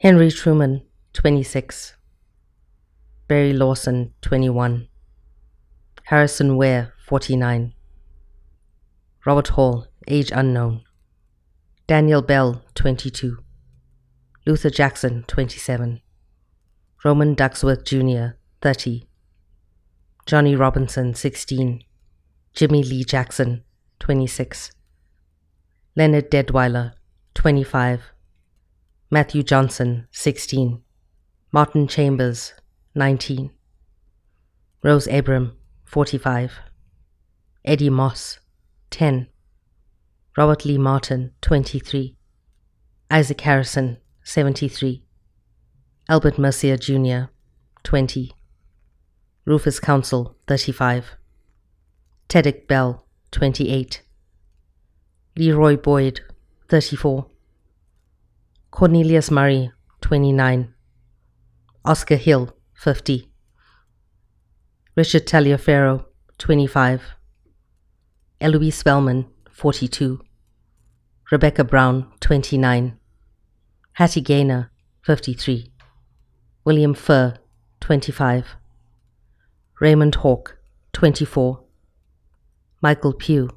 Henry Truman, 26. Barry Lawson, 21. Harrison Ware, 49. Robert Hall, age unknown. Daniel Bell, 22. Luther Jackson, 27. Roman Ducksworth Jr., 30. Johnny Robinson, 16. Jimmy Lee Jackson, 26. Leonard Deadweiler, 25. Matthew Johnson, 16. Martin Chambers, 19. Rose Abram, 45. Eddie Moss, 10. Robert Lee Martin, 23. Isaac Harrison, 73. Albert Mercier Jr., 20. Rufus Council, 35. Teddick Bell, 28. Leroy Boyd, 34. Cornelius Murray, 29. Oscar Hill, 50. Richard Taliaferro, 25. Eloise Spellman, 42. Rebecca Brown, 29. Hattie Gaynor, 53. William Furr, 25. Raymond Hawke, 24. Michael Pugh,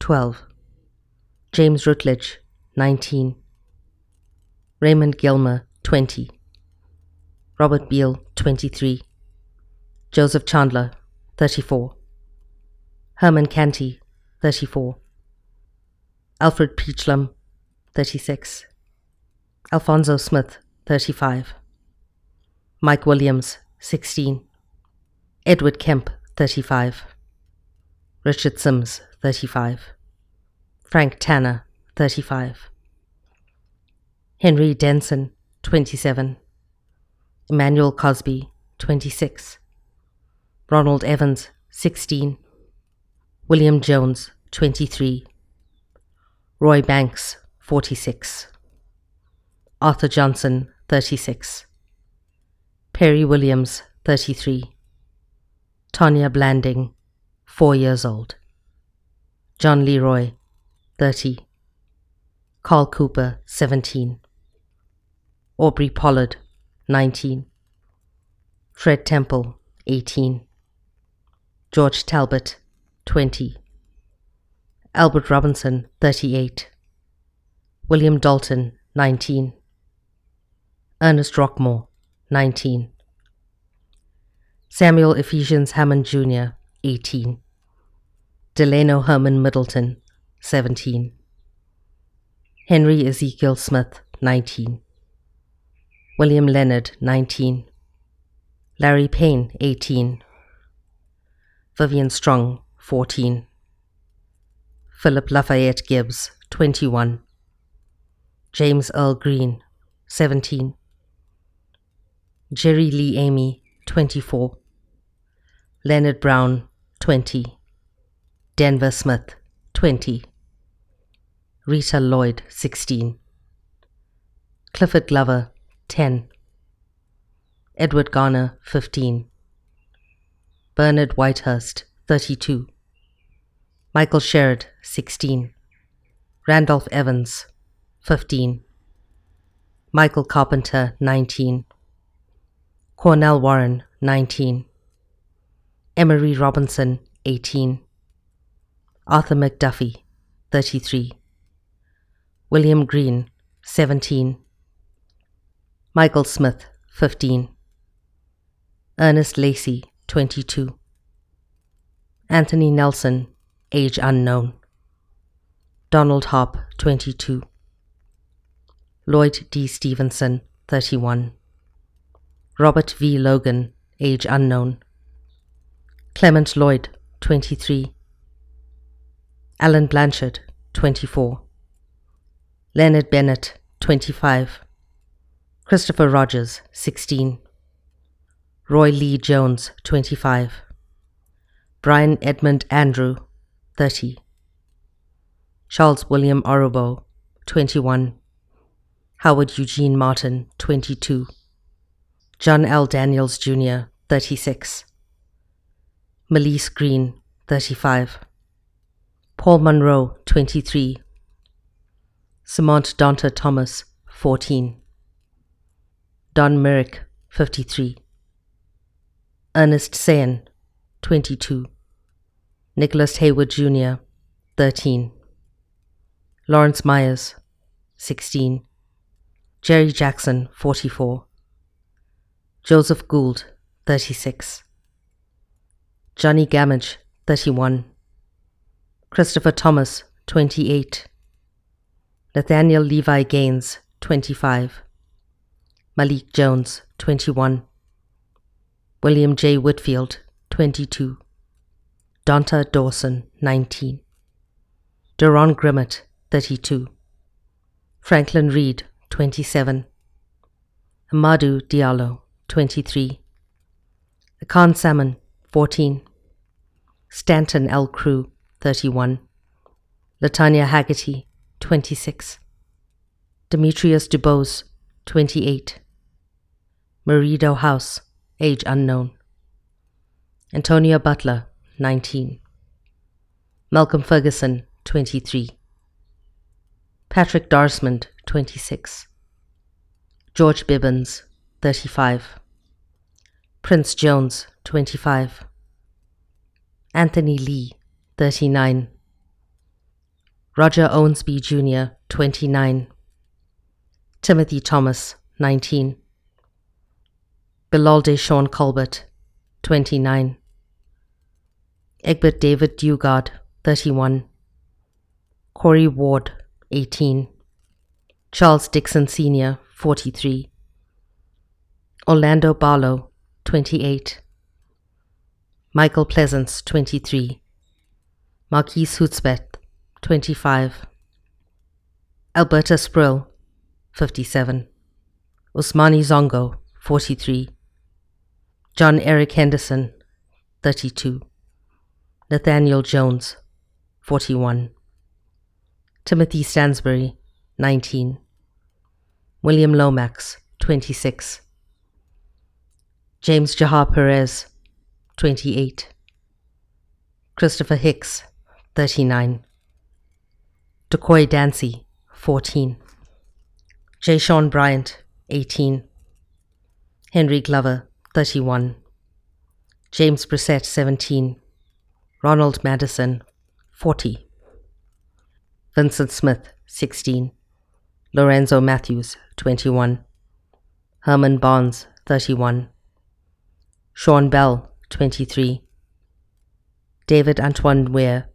12. James Rutledge, 19. Raymond Gilmer, 20. Robert Beale, 23. Joseph Chandler, 34. Herman Canty, 34. Alfred Peachlum, 36. Alfonso Smith, 35. Mike Williams, 16. Edward Kemp, 35. Richard Sims, 35. Frank Tanner, 35. Henry Denson, 27. Emmanuel Cosby, 26. Ronald Evans, 16. William Jones, 23. Roy Banks, 46. Arthur Johnson, 36. Perry Williams, 33. Tanya Blanding, 4 years old. John Leroy, 30. Carl Cooper, 17. Aubrey Pollard, 19. Fred Temple, 18. George Talbot, 20. Albert Robinson, 38. William Dalton, 19. Ernest Rockmore, 19. Samuel Ephesians Hammond Jr., 18. Delano Herman Middleton, 17. Henry Ezekiel Smith, 19. William Leonard, 19. Larry Payne, 18. Vivian Strong, 14. Philip Lafayette Gibbs, 21. James Earl Green, 17. Jerry Lee Amy, 24. Leonard Brown, 20. Denver Smith, 20. Rita Lloyd, 16. Clifford Glover, 10. Edward Garner, 15. Bernard Whitehurst, 32. Michael Sherrod, 16. Randolph Evans, 15. Michael Carpenter, 19. Cornell Warren, 19. Emery Robinson, 18. Arthur McDuffie, 33. William Green, 17. Michael Smith, 15. Ernest Lacey, 22. Anthony Nelson, age unknown. Donald Hop, 22. Lloyd D. Stevenson, 31. Robert V. Logan, age unknown. Clement Lloyd, 23. Alan Blanchard, 24. Leonard Bennett, 25. Christopher Rogers, 16. Roy Lee Jones, 25. Brian Edmund Andrew, 30. Charles William Orobo, 21. Howard Eugene Martin, 22. John L. Daniels Jr., 36. Melise Green, 35. Paul Monroe, 23. Samant Donta Thomas, 14. Don Merrick, 53. Ernest Sayen, 22. Nicholas Hayward Jr., 13. Lawrence Myers, 16. Jerry Jackson, 44. Joseph Gould, 36. Johnny Gamage, 31. Christopher Thomas, 28. Nathaniel Levi Gaines, 25. Malik Jones, 21. William J. Whitfield, 22. Donta Dawson, 19. Deron Grimmett, 32. Franklin Reed, 27. Amadou Diallo, 23. Akan Salmon, 14. Stanton L. Crew, 31. Latanya Haggerty, 26. Demetrius DuBose, 28. Marido House, age unknown. Antonia Butler, 19. Malcolm Ferguson, 23. Patrick Dorismond, 26. George Bibbins, 35. Prince Jones, 25. Anthony Lee, 39. Roger Owensby Jr., 29. Timothy Thomas, 19. Bilal Sean Colbert, 29. Egbert David Dugard, 31. Corey Ward, 18. Charles Dixon Sr., 43. Orlando Barlow, 28. Michael Pleasance, 23. Marquise Hudspeth, 25. Alberta Spruill, 57. Ousmane Zongo, 43. John Eric Henderson, 32. Nathaniel Jones, 41. Timothy Stansbury, 19. William Lomax, 26. James Jahar Perez, 28. Christopher Hicks, 39. Decoy Dancy, 14. J. Sean Bryant, 18. Henry Glover, 31. James Brissette, 17. Ronald Madison, 40. Vincent Smith, 16. Lorenzo Matthews, 21. Herman Barnes, 31. Sean Bell, 23. David Antoine Weir,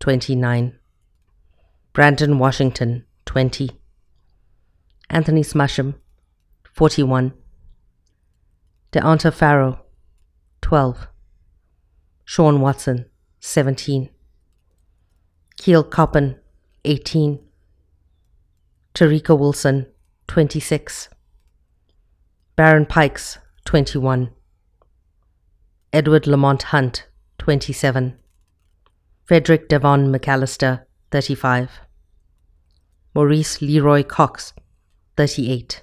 29. Brandon Washington, 20. Anthony Smasham, 41. DeAnta Farrow, 12. Sean Watson, 17. Keel Coppin, 18. Tarika Wilson, 26. Baron Pikes, 21. Edward Lamont Hunt, 27. Frederick Devon McAllister, 35. Maurice Leroy Cox, 38.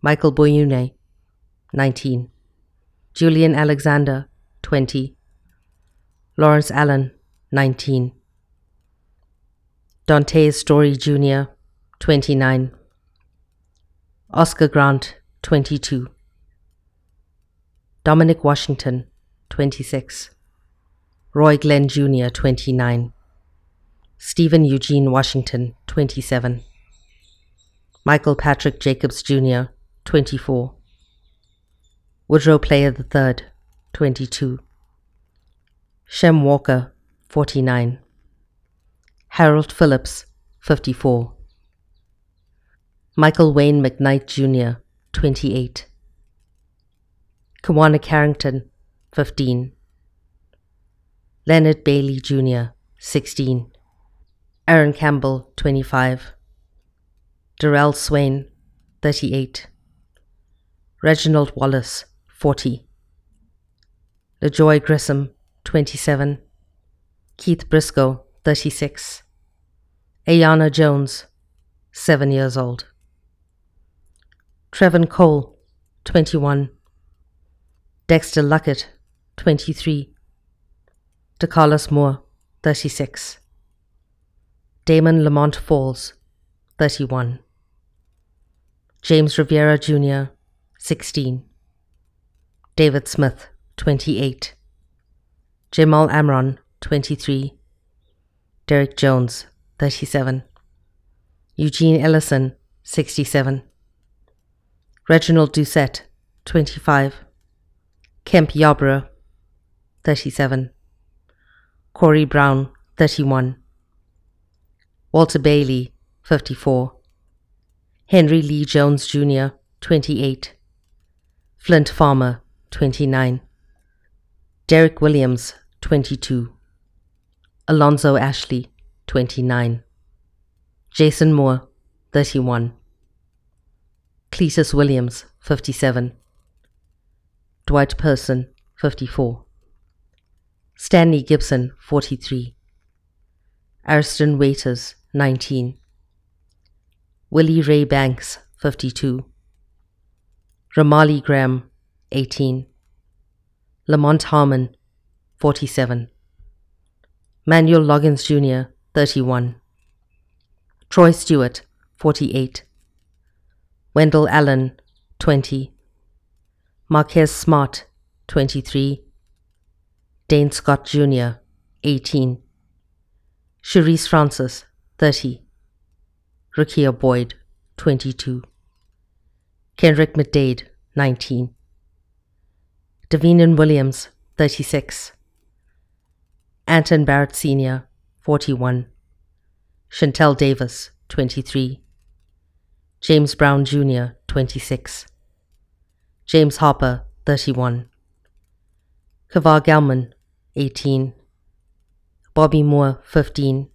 Michael Boyune, 19. Julian Alexander, 20. Lawrence Allen, 19. Dante Story Jr., 29. Oscar Grant, 22. Dominic Washington, 26. Roy Glenn Jr., 29. Stephen Eugene Washington, 27. Michael Patrick Jacobs Jr., 24. Woodrow Player III, 22. Shem Walker, 49. Harold Phillips, 54. Michael Wayne McKnight Jr., 28. Kawana Carrington, 15. Leonard Bailey Jr., 16. Aaron Campbell, 25. Darrell Swain, 38. Reginald Wallace, 40. LaJoy Grissom, 27. Keith Briscoe, 36. Aiyana Jones, 7 years old. Trevin Cole, 21. Dexter Luckett, 23. DeCarlos Moore, 36. Damon Lamont Falls, 31. James Rivera Jr., 16. David Smith, 28. Jamal Amron, 23. Derek Jones, 37. Eugene Ellison, 67. Reginald Doucette, 25. Kemp Yarborough, 37. Corey Brown, 31. Walter Bailey, 54. Henry Lee Jones Jr., 28. Flint Farmer, 29. Derek Williams, 22. Alonzo Ashley, 29. Jason Moore, 31. Cletus Williams, 57. Dwight Person, 54. Stanley Gibson, 43. Ariston Waiters, 19. Willie Ray Banks, 52. Ramarley Graham, 18. Lamont Harmon, 47. Manuel Loggins Jr., 31. Troy Stewart, 48. Wendell Allen, 20. Marquez Smart, 23. Dane Scott Jr., 18. Shereese Francis, 30. Rekia Boyd, 22. Kendrick McDade, 19. Davinen Williams, 36. Anton Barrett Sr., 41. Shantel Davis, 23. James Brown Jr., 26. James Harper, 31. Kavar Gelman, 18. Bobby Moore, 15.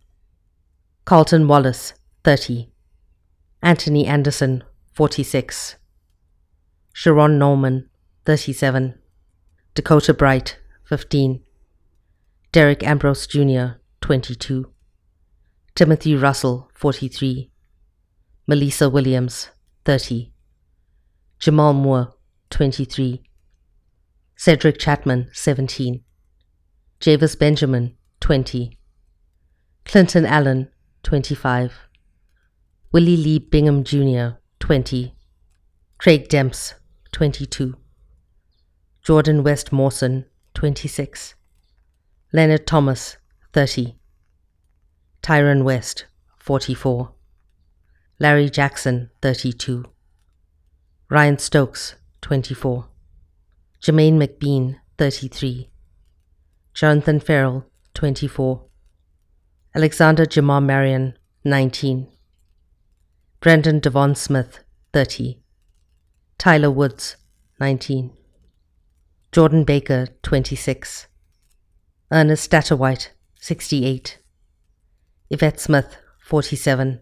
Carlton Wallace, 30. Anthony Anderson, 46. Sharon Norman, 37. Dakota Bright, 15. Derek Ambrose Jr., 22. Timothy Russell, 43. Malissa Williams, 30. Jamal Moore, 23. Cedric Chapman, 17. Javis Benjamin, 20. Clinton Allen, 25. Willie Lee Bingham Jr., 20. Craig Demps, 22. Jordan West Mawson, 26. Leonard Thomas, 30. Tyron West, 44. Larry Jackson, 32. Ryan Stokes, 24. Jermaine McBean, 33. Jonathan Ferrell, 24. Alexander Jamar Marion, 19. Brendan Devon Smith, 30. Tyler Woods, 19. Jordan Baker, 26. Ernest Satterwhite, 68. Yvette Smith, 47.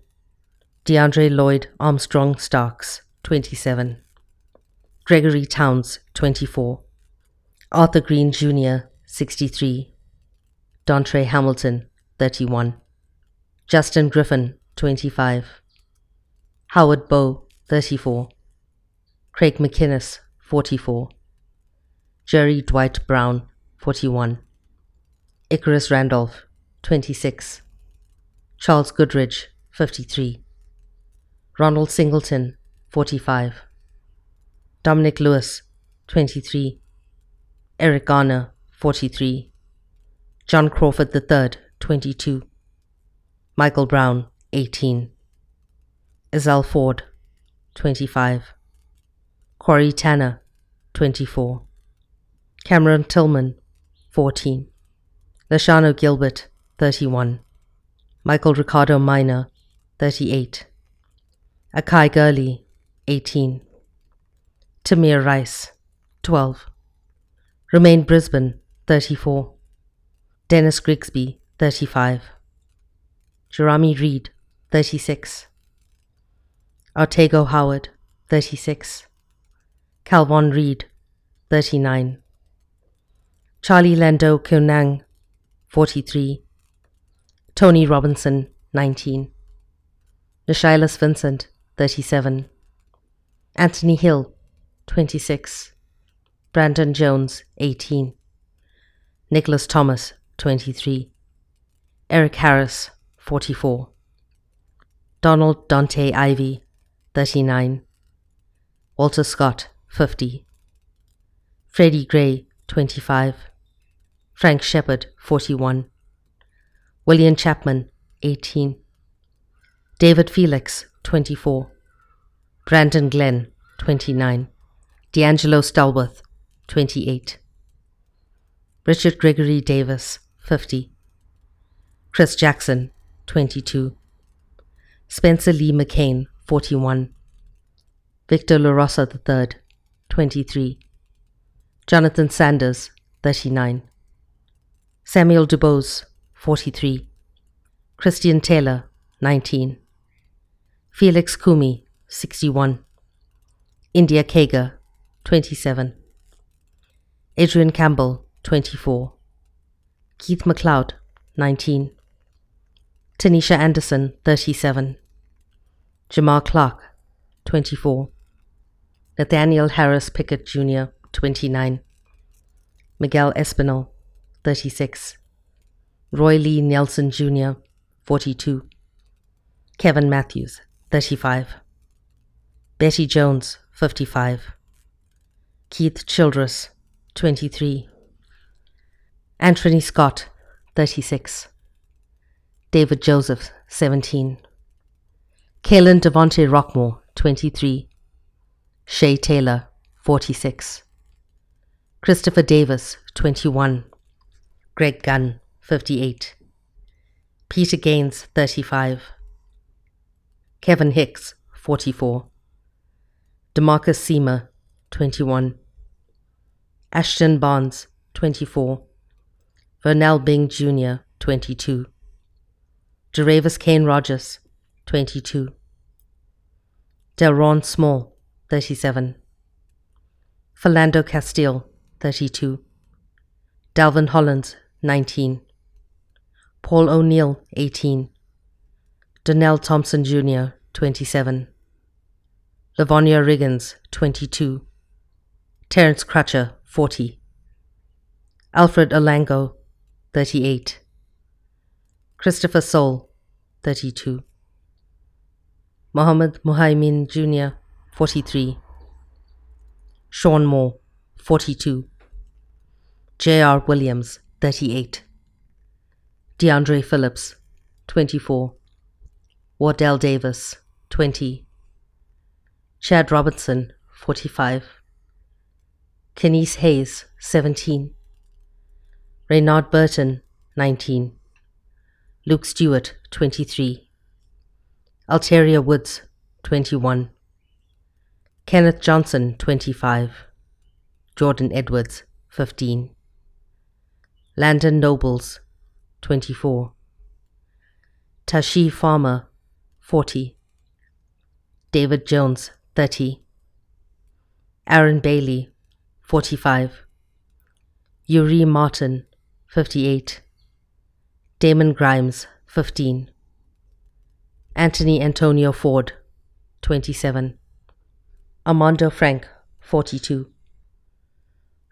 DeAndre Lloyd Armstrong Starks, 27. Gregory Towns, 24. Arthur Green Jr., 63. Dontre Hamilton, 31. Justin Griffin, 25. Howard Bowe, 34. Craig McInnes, 44. Jerry Dwight Brown, 41. Icarus Randolph, 26. Charles Goodridge, 53. Ronald Singleton, 45. Dominic Lewis, 23. Eric Garner, 43. John Crawford III, 22. Michael Brown, 18. Ezell Ford, 25. Corey Tanner, 24. Cameron Tillman, 14. Lashano Gilbert, 31. Michael Ricardo Minor, 38. Akai Gurley, 18. Tamir Rice, 12. Rumain Brisbon, 34. Dennis Grigsby, 35. Jeremy Reed, 36. Artego Howard, 36. Calvon Reed, 39. Charlie Lando Kunang, 43. Tony Robinson, 19. Naeschylus Vinzant, 37. Anthony Hill, 26. Brandon Jones, 18. Nicholas Thomas, 23. Eric Harris, 44. Donald Dante Ivy, 39. Walter Scott, 50. Freddie Gray, 25. Frank Shepard, 41. William Chapman, 18. David Felix, 24. Brandon Glenn, 29. D'Angelo Stallworth, 28. Richard Gregory Davis, 50. Chris Jackson, 22. Spencer Lee McCain, 41. Victor LaRosa III, 23. Jonathan Sanders, 39. Samuel DuBose, 43. Christian Taylor, 19. Felix Kumi, 61. India Kager, 27. Adrian Campbell, 24. Keith McLeod, 19. Tanisha Anderson, 37. Jamar Clark, 24. Nathaniel Harris Pickett Jr., 29. Miguel Espinal, 36. Roy Lee Nelson Jr., 42. Kevin Matthews, 35. Betty Jones, 55. Keith Childress, 23. Anthony Scott, 36. David Joseph, 17. Kalen Devonte Rockmore, 23. Shay Taylor, 46. Christopher Davis, 21. Greg Gunn, 58. Peter Gaines, 35. Kevin Hicks, 44. Demarcus Semer, 21. Ashton Barnes, 24. Vernell Bing Jr., 22. Jeravis Kane Rogers, 22. Delron Small, 37. Philando Castile, 32. Dalvin Hollins, 19. Paul O'Neill, 18. Donnell Thompson Jr., 27. Lavonia Riggins, 22. Terence Crutcher, 40. Alfred Olango, 38. Christopher Soul, 32. Mohammed Muhaymin Jr., 43. Sean Moore, 42. J.R. Williams, 38. DeAndre Phillips, 24. Wardell Davis, 20. Chad Robinson, 45. Kenise Hayes, 17. Reynard Burton, 19. Luke Stewart, 23. Alteria Woods, 21. Kenneth Johnson, 25. Jordan Edwards, 15. Landon Nobles, 24. Tashi Farmer, 40. David Jones, 30. Aaron Bailey, 45. Yuri Martin, 58. Damon Grimes, 15. Anthony Antonio Ford, 27. Armando Frank, 42.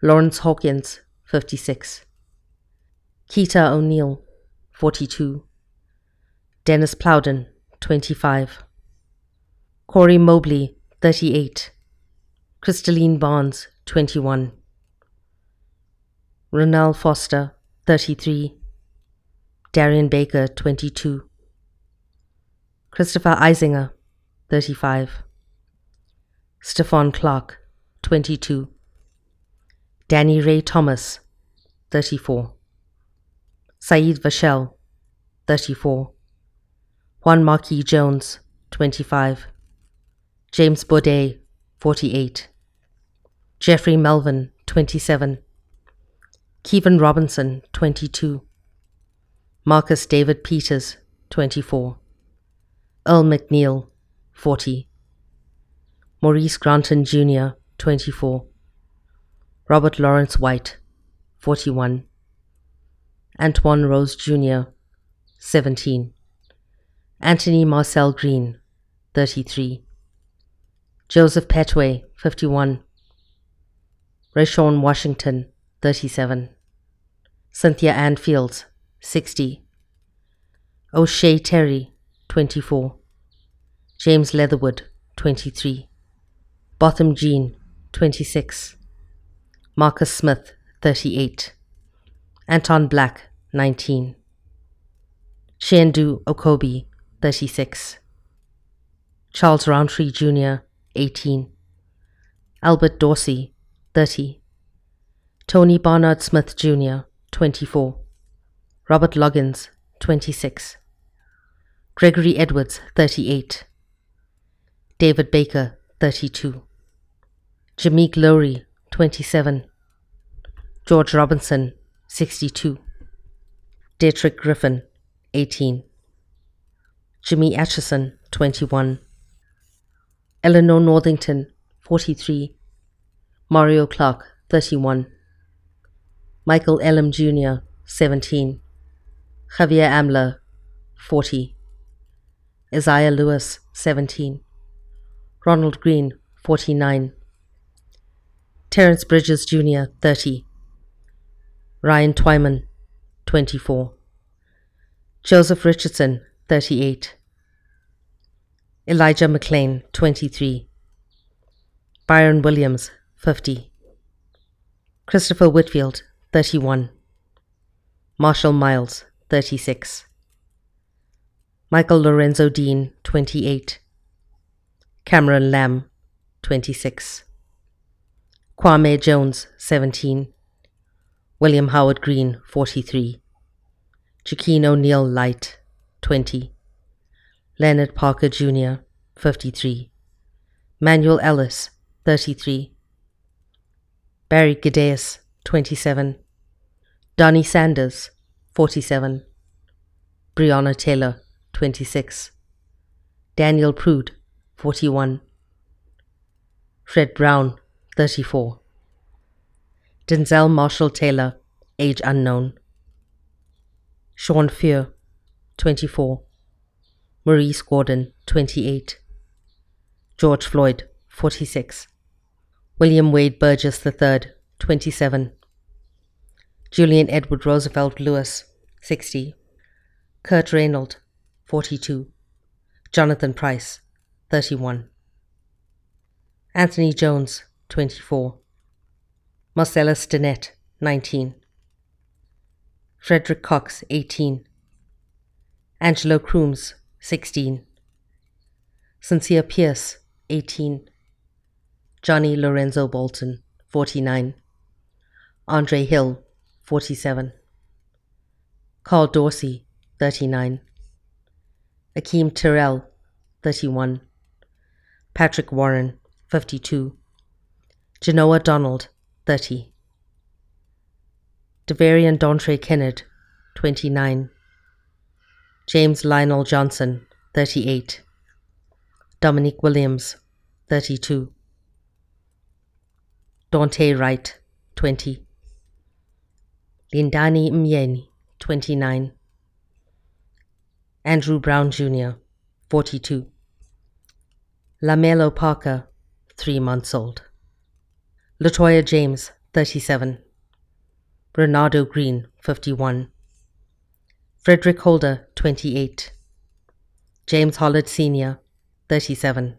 Lawrence Hawkins, 56. Keita O'Neill, 42. Dennis Plowden, 25. Corey Mobley, 38. Crystalline Barnes, 21. Ronald Foster, 33. Darian Baker, 22. Christopher Eisinger, 35. Stephon Clark, 22. Danny Ray Thomas, 34. Saheed Vassell, 34. Juan Marquis Jones, 25. James Baudet, 48. Jeffrey Melvin, 27. Kevin Robinson, 22. Marcus David Peters, 24. Earl McNeil, 40. Maurice Granton Jr., 24. Robert Lawrence White, 41. Antoine Rose Jr., 17. Anthony Marcel Green, 33. Joseph Petway, 51. Rashawn Washington, 37. Cynthia Ann Fields, 60. O'Shea Terry, 24. James Leatherwood, 23. Botham Jean, 26. Marcus Smith, 38. Anton Black, 19. Chinedu Okobi, 36. Charles Roundtree Jr., 18. Albert Dorsey, 30. Tony Barnard Smith Jr., 24. Robert Loggins, 26. Gregory Edwards, 38. David Baker, 32. Jameek Lowry, 27. George Robinson, 62. Dietrich Griffin, 18. Jimmy Atchison, 21. Eleanor Northington, 43. Mario Clark, 31. Michael Elam Jr., 17. Javier Ambler, 40. Isaiah Lewis, 17. Ronald Green, 49. Terence Bridges Jr., 30. Ryan Twyman, 24. Joseph Richardson, 38. Elijah McClain, 23. Byron Williams, 50. Christopher Whitfield, 31. Marshall Miles, 36. Michael Lorenzo Dean, 28. Cameron Lamb, 26. Kwame Jones, 17. William Howard Green, 43. Jaqueen O'Neill Light, 20. Leonard Parker Jr., 53. Manuel Ellis, 33. Barry Gedeus, 27. Donnie Sanders, 47. Breonna Taylor, 26. Daniel Prude, 41. Fred Brown, 34. Denzel Marshall Taylor, age unknown. Sean Fear, 24. Maurice Gordon, 28. George Floyd, 46. William Wade Burgess III, 27. Julian Edward Roosevelt Lewis, 60. Kurt Reynolds, 42. Jonathan Price, 31. Anthony Jones, 24. Marcellus Stinnett, 19. Frederick Cox, 18. Angelo Crooms, 16. Sincere Pierce, 18. Johnny Lorenzo Bolton, 49. Andre Hill, 47. Carl Dorsey, 39. Akeem Terrell, 31. Patrick Warren, 52. Jenoah Donald, 30. Devarian Dontre Kennard, 29. James Lionel Johnson, 38. Dominique Williams, 32. Daunte Wright, 20. Lindani Myeni, 29. Andrew Brown Jr., 42. Lamelo Parker, 3 months old. Latoya James, 37. Bernardo Green, 51. Frederick Holder, 28. James Hollard Sr., 37.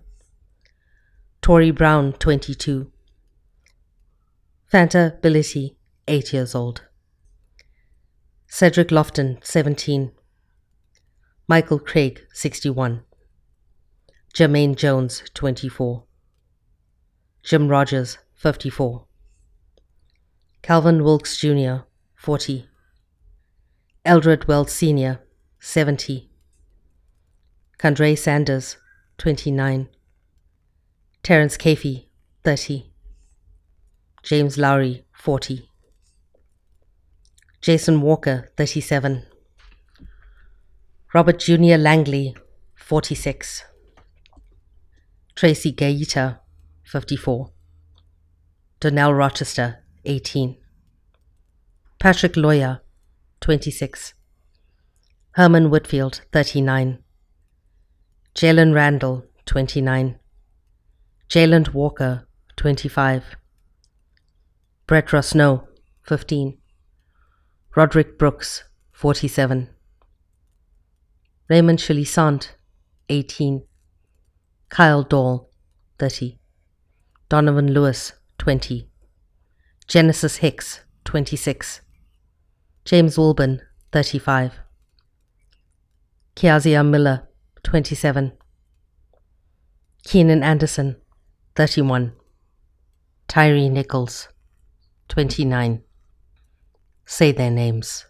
Tori Brown, 22. Fanta Bility, 8 years old. Cedric Lofton, 17. Michael Craig, 61. Jermaine Jones, 24. Jim Rogers, 54. Calvin Wilkes Jr., 40. Eldred Wells Sr., 70. Condre Sanders, 29. Terence Cafey, 30. James Lowry, 40. Jason Walker, 37. Robert Jr. Langley, 46. Tracy Gaeta, 54. Donnell Rochester, 18. Patrick Lyoya, 26. Herman Whitfield, 39. Jalen Randall, 29. Jayland Walker, 25. Brett Rosno, 15. Roderick Brooks, 47. Raymond Chilisant, 18. Kyle Dahl, 30. Donovan Lewis, 20. Genesis Hicks, 26. James Wilburn, 35. Kiazia Miller, 27. Keenan Anderson, 31. Tyre Nichols, 29. Say their names.